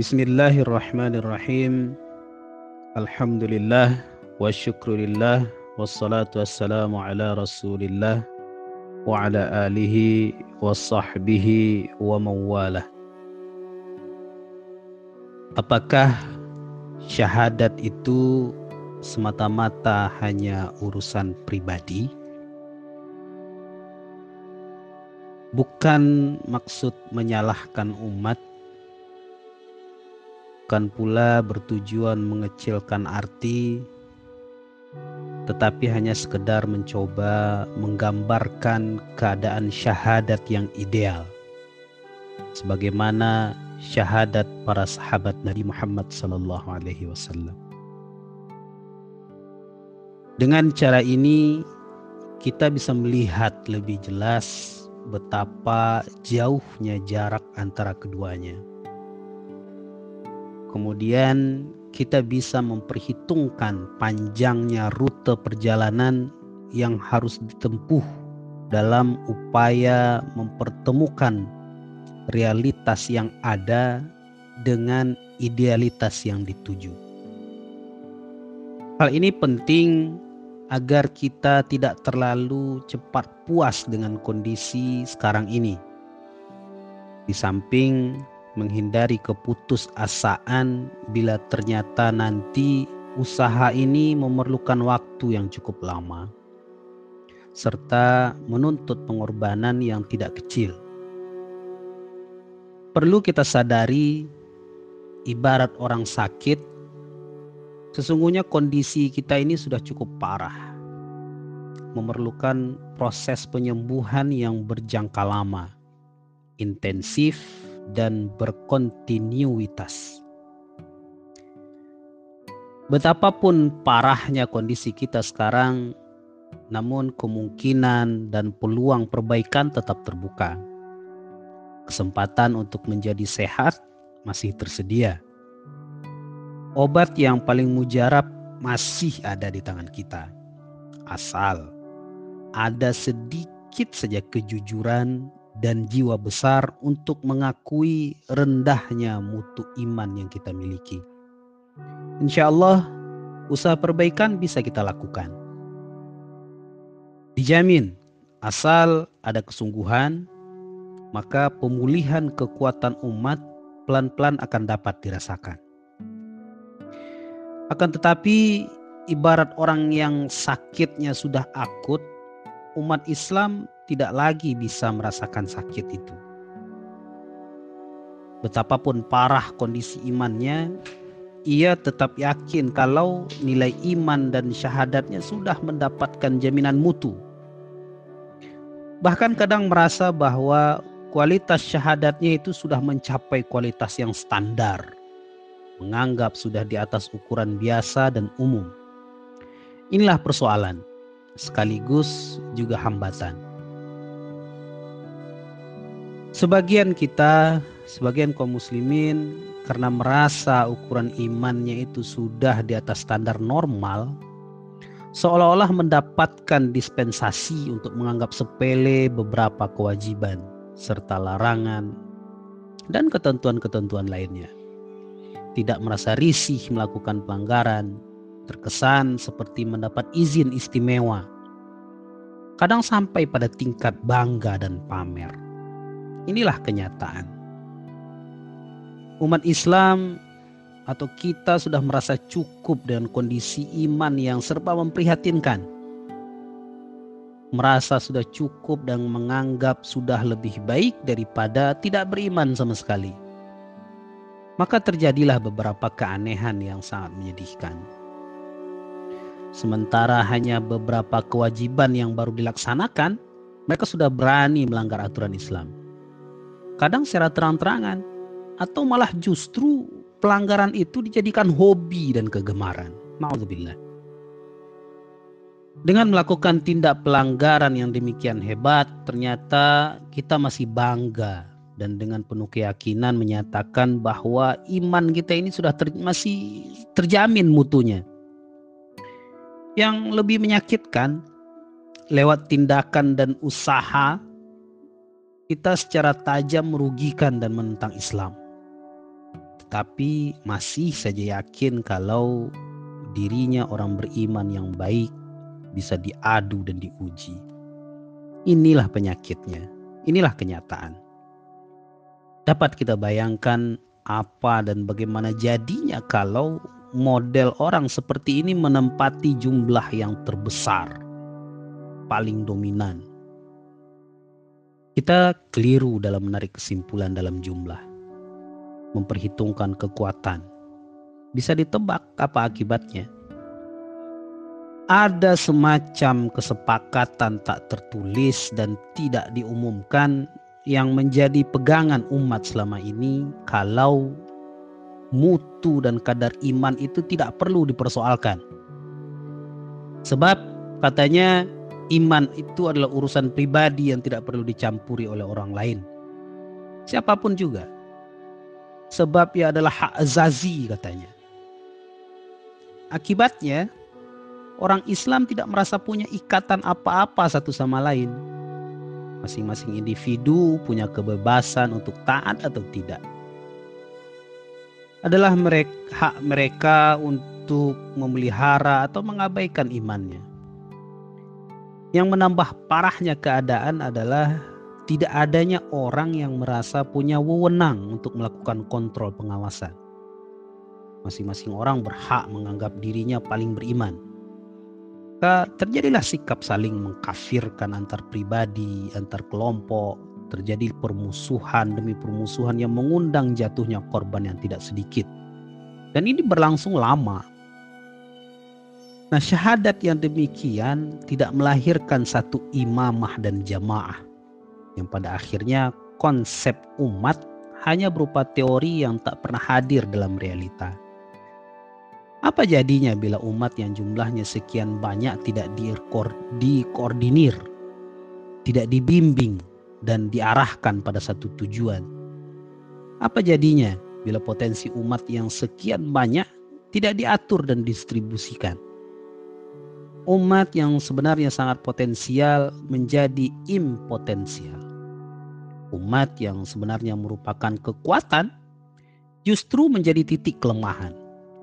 Bismillahirrahmanirrahim. Alhamdulillah wa syukurillah wassalatu wassalamu ala Rasulillah wa ala alihi wa sahbihi wa mawalah. Apakah syahadat itu semata-mata hanya urusan pribadi? Bukan maksud menyalahkan umat, bukan pula bertujuan mengecilkan arti, tetapi hanya sekedar mencoba menggambarkan keadaan syahadat yang ideal. Sebagaimana syahadat para sahabat Nabi Muhammad sallallahu alaihi wasallam. Dengan cara ini kita bisa melihat lebih jelas betapa jauhnya jarak antara keduanya. Kemudian kita bisa memperhitungkan panjangnya rute perjalanan yang harus ditempuh dalam upaya mempertemukan realitas yang ada dengan idealitas yang dituju. Hal ini penting agar kita tidak terlalu cepat puas dengan kondisi sekarang ini. Di samping menghindari keputusasaan bila ternyata nanti usaha ini memerlukan waktu yang cukup lama serta menuntut pengorbanan yang tidak kecil. Perlu kita sadari, ibarat orang sakit, sesungguhnya kondisi kita ini sudah cukup parah, memerlukan proses penyembuhan yang berjangka lama, intensif, dan berkontinuitas. Betapapun parahnya kondisi kita sekarang, namun kemungkinan dan peluang perbaikan tetap terbuka kesempatan untuk menjadi sehat masih tersedia. Obat yang paling mujarab masih ada di tangan kita. Asal ada sedikit saja kejujuran dan jiwa besar untuk mengakui rendahnya mutu iman yang kita miliki. Insya Allah, usaha perbaikan bisa kita lakukan. Dijamin, asal ada kesungguhan, maka pemulihan kekuatan umat pelan-pelan akan dapat dirasakan. Akan tetapi, ibarat orang yang sakitnya sudah akut, umat Islam tidak lagi bisa merasakan sakit itu. Betapapun parah kondisi imannya, ia tetap yakin kalau nilai iman dan syahadatnya sudah mendapatkan jaminan mutu. Bahkan kadang merasa bahwa kualitas syahadatnya itu sudah mencapai kualitas yang standar, menganggap sudah di atas ukuran biasa dan umum. Inilah persoalan, sekaligus juga hambatan. Sebagian kita, sebagian kaum muslimin karena merasa ukuran imannya itu sudah di atas standar normal, seolah-olah mendapatkan dispensasi untuk menganggap sepele beberapa kewajiban serta larangan dan ketentuan-ketentuan lainnya. Tidak merasa risih melakukan pelanggaran, terkesan seperti mendapat izin istimewa. Kadang sampai pada tingkat bangga dan pamer. Inilah kenyataan. Umat Islam atau kita sudah merasa cukup dengan kondisi iman yang serba memprihatinkan merasa sudah cukup dan menganggap sudah lebih baik daripada tidak beriman sama sekali. Maka terjadilah beberapa keanehan yang sangat menyedihkan. Sementara hanya beberapa kewajiban yang baru dilaksanakan, mereka sudah berani melanggar aturan Islam. Kadang secara terang-terangan, atau malah justru pelanggaran itu dijadikan hobi dan kegemaran. Ma'udzubillah. Dengan melakukan tindak pelanggaran yang demikian hebat, ternyata kita masih bangga dan dengan penuh keyakinan menyatakan bahwa iman kita ini sudah ter, masih terjamin mutunya. Yang lebih menyakitkan, lewat tindakan dan usaha, kita secara tajam merugikan dan menentang Islam. tapi masih saja yakin kalau dirinya orang beriman yang baik bisa diadu dan diuji. Inilah penyakitnya, inilah kenyataan. Dapat kita bayangkan apa dan bagaimana jadinya kalau model orang seperti ini menempati jumlah yang terbesar, paling dominan. Kita keliru dalam menarik kesimpulan dalam jumlah, memperhitungkan kekuatan. Bisa ditebak apa akibatnya. Ada semacam kesepakatan tak tertulis dan tidak diumumkan yang menjadi pegangan umat selama ini kalau mutu dan kadar iman itu tidak perlu dipersoalkan. Sebab katanya iman itu adalah urusan pribadi yang tidak perlu dicampuri oleh orang lain. Siapa pun juga. Sebab ia adalah hak azazi katanya. Akibatnya orang Islam tidak merasa punya ikatan apa-apa satu sama lain. Masing-masing individu punya kebebasan untuk taat atau tidak adalah mereka, hak mereka untuk memelihara atau mengabaikan imannya. Yang menambah parahnya keadaan adalah tidak adanya orang yang merasa punya wewenang untuk melakukan kontrol pengawasan. Masing-masing orang berhak menganggap dirinya paling beriman. Terjadilah sikap saling mengkafirkan antar pribadi, antar kelompok, terjadi permusuhan demi permusuhan yang mengundang jatuhnya korban yang tidak sedikit. Dan ini berlangsung lama. Nah, syahadat yang demikian tidak melahirkan satu imamah dan jamaah yang pada akhirnya konsep umat hanya berupa teori yang tak pernah hadir dalam realita. Apa jadinya bila umat yang jumlahnya sekian banyak tidak dikoordinir, tidak dibimbing, dan diarahkan pada satu tujuan. Apa jadinya bila potensi umat yang sekian banyak tidak diatur dan distribusikan? Umat yang sebenarnya sangat potensial menjadi impotensial. Umat yang sebenarnya merupakan kekuatan justru menjadi titik kelemahan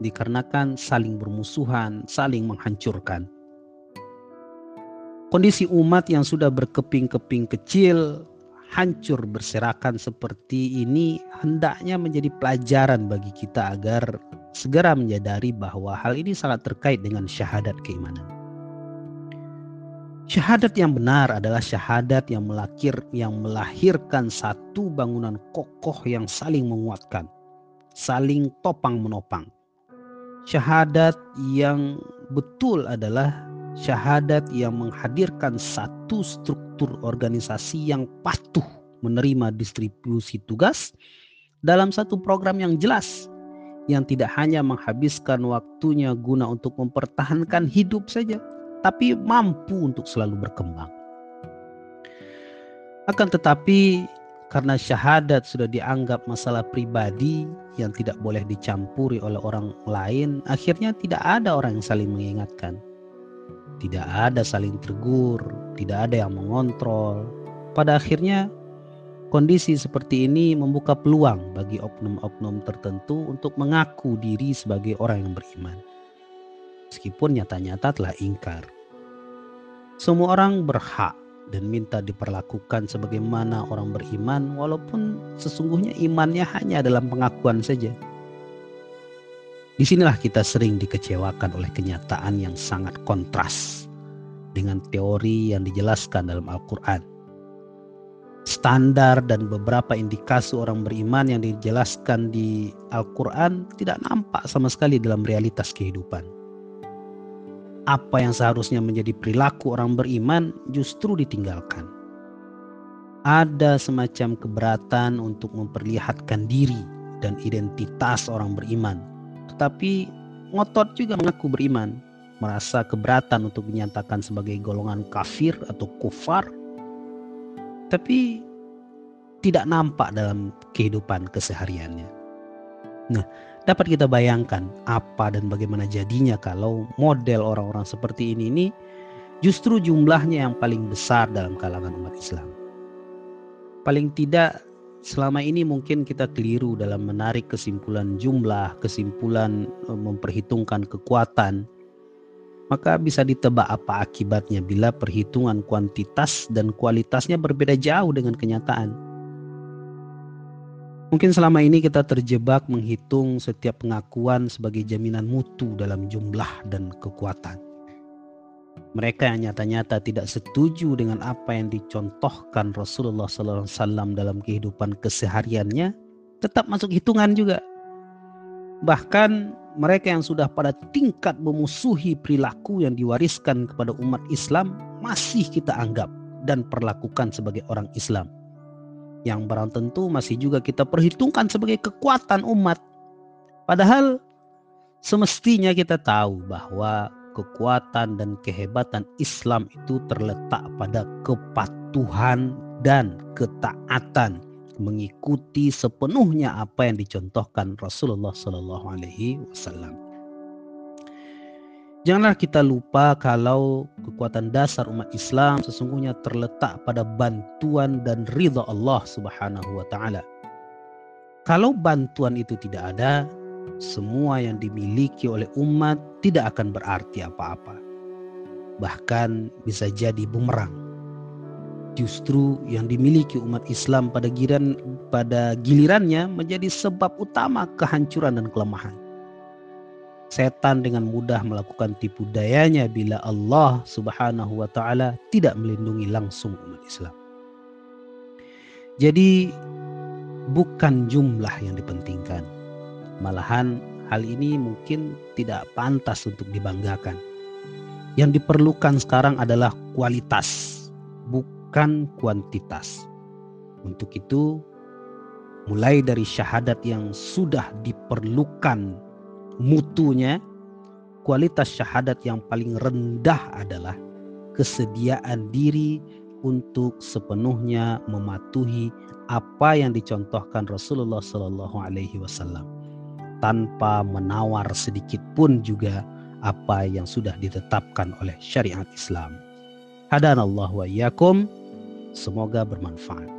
dikarenakan saling bermusuhan, saling menghancurkan. Kondisi umat yang sudah berkeping-keping kecil, hancur berserakan seperti ini hendaknya menjadi pelajaran bagi kita agar segera menyadari bahwa hal ini sangat terkait dengan syahadat keimanan. Syahadat yang benar adalah syahadat yang melahir, yang melahirkan satu bangunan kokoh yang saling menguatkan, saling topang menopang. Syahadat yang betul adalah syahadat yang menghadirkan satu struktur organisasi yang patuh menerima distribusi tugas dalam satu program yang jelas yang tidak hanya menghabiskan waktunya guna untuk mempertahankan hidup saja tapi mampu untuk selalu berkembang. Akan tetapi karena syahadat sudah dianggap masalah pribadi yang tidak boleh dicampuri oleh orang lain, akhirnya tidak ada orang yang saling mengingatkan tidak ada saling tegur, tidak ada yang mengontrol. Pada akhirnya kondisi seperti ini membuka peluang bagi oknum-oknum tertentu untuk mengaku diri sebagai orang yang beriman. Meskipun nyata-nyata telah ingkar. Semua orang berhak dan minta diperlakukan sebagaimana orang beriman walaupun sesungguhnya imannya hanya dalam pengakuan saja. Di sinilah kita sering dikecewakan oleh kenyataan yang sangat kontras dengan teori yang dijelaskan dalam Al-Quran. Standar dan beberapa indikasi orang beriman yang dijelaskan di Al-Quran tidak nampak sama sekali dalam realitas kehidupan. Apa yang seharusnya menjadi perilaku orang beriman justru ditinggalkan. Ada semacam keberatan untuk memperlihatkan diri dan identitas orang beriman tetapi ngotot juga mengaku beriman, merasa keberatan untuk dinyatakan sebagai golongan kafir atau kufar, tapi tidak nampak dalam kehidupan kesehariannya. Nah, dapat kita bayangkan apa dan bagaimana jadinya kalau model orang-orang seperti ini ini justru jumlahnya yang paling besar dalam kalangan umat Islam. Paling tidak selama ini mungkin kita keliru dalam menarik kesimpulan jumlah, kesimpulan e, memperhitungkan kekuatan, maka bisa ditebak apa akibatnya bila perhitungan kuantitas dan kualitasnya berbeda jauh dengan kenyataan. Mungkin selama ini kita terjebak menghitung setiap pengakuan sebagai jaminan mutu dalam jumlah dan kekuatan. Mereka yang nyata-nyata tidak setuju dengan apa yang dicontohkan Rasulullah SAW dalam kehidupan kesehariannya, tetap masuk hitungan juga. Bahkan mereka yang sudah pada tingkat memusuhi perilaku yang diwariskan kepada umat Islam masih kita anggap dan perlakukan sebagai orang Islam. Yang barang tentu masih juga kita perhitungkan sebagai kekuatan umat. Padahal semestinya kita tahu bahwa kekuatan dan kehebatan Islam itu terletak pada kepatuhan dan ketaatan mengikuti sepenuhnya apa yang dicontohkan Rasulullah Sallallahu Alaihi Wasallam. Janganlah kita lupa kalau kekuatan dasar umat Islam sesungguhnya terletak pada bantuan dan ridha Allah Subhanahu wa taala. Kalau bantuan itu tidak ada, semua yang dimiliki oleh umat tidak akan berarti apa-apa. Bahkan bisa jadi bumerang justru yang dimiliki umat Islam pada giliran pada gilirannya menjadi sebab utama kehancuran dan kelemahan. Setan dengan mudah melakukan tipu dayanya bila Allah Subhanahu wa taala tidak melindungi langsung umat Islam. Jadi bukan jumlah yang dipentingkan. Malahan hal ini mungkin tidak pantas untuk dibanggakan. Yang diperlukan sekarang adalah kualitas, bukan kuantitas. Untuk itu, mulai dari syahadat yang sudah diperlukan mutunya, kualitas syahadat yang paling rendah adalah kesediaan diri untuk sepenuhnya mematuhi apa yang dicontohkan Rasulullah Shallallahu Alaihi Wasallam tanpa menawar sedikit pun juga apa yang sudah ditetapkan oleh syariat Islam. Hadanallahu wa iyyakum. Semoga bermanfaat.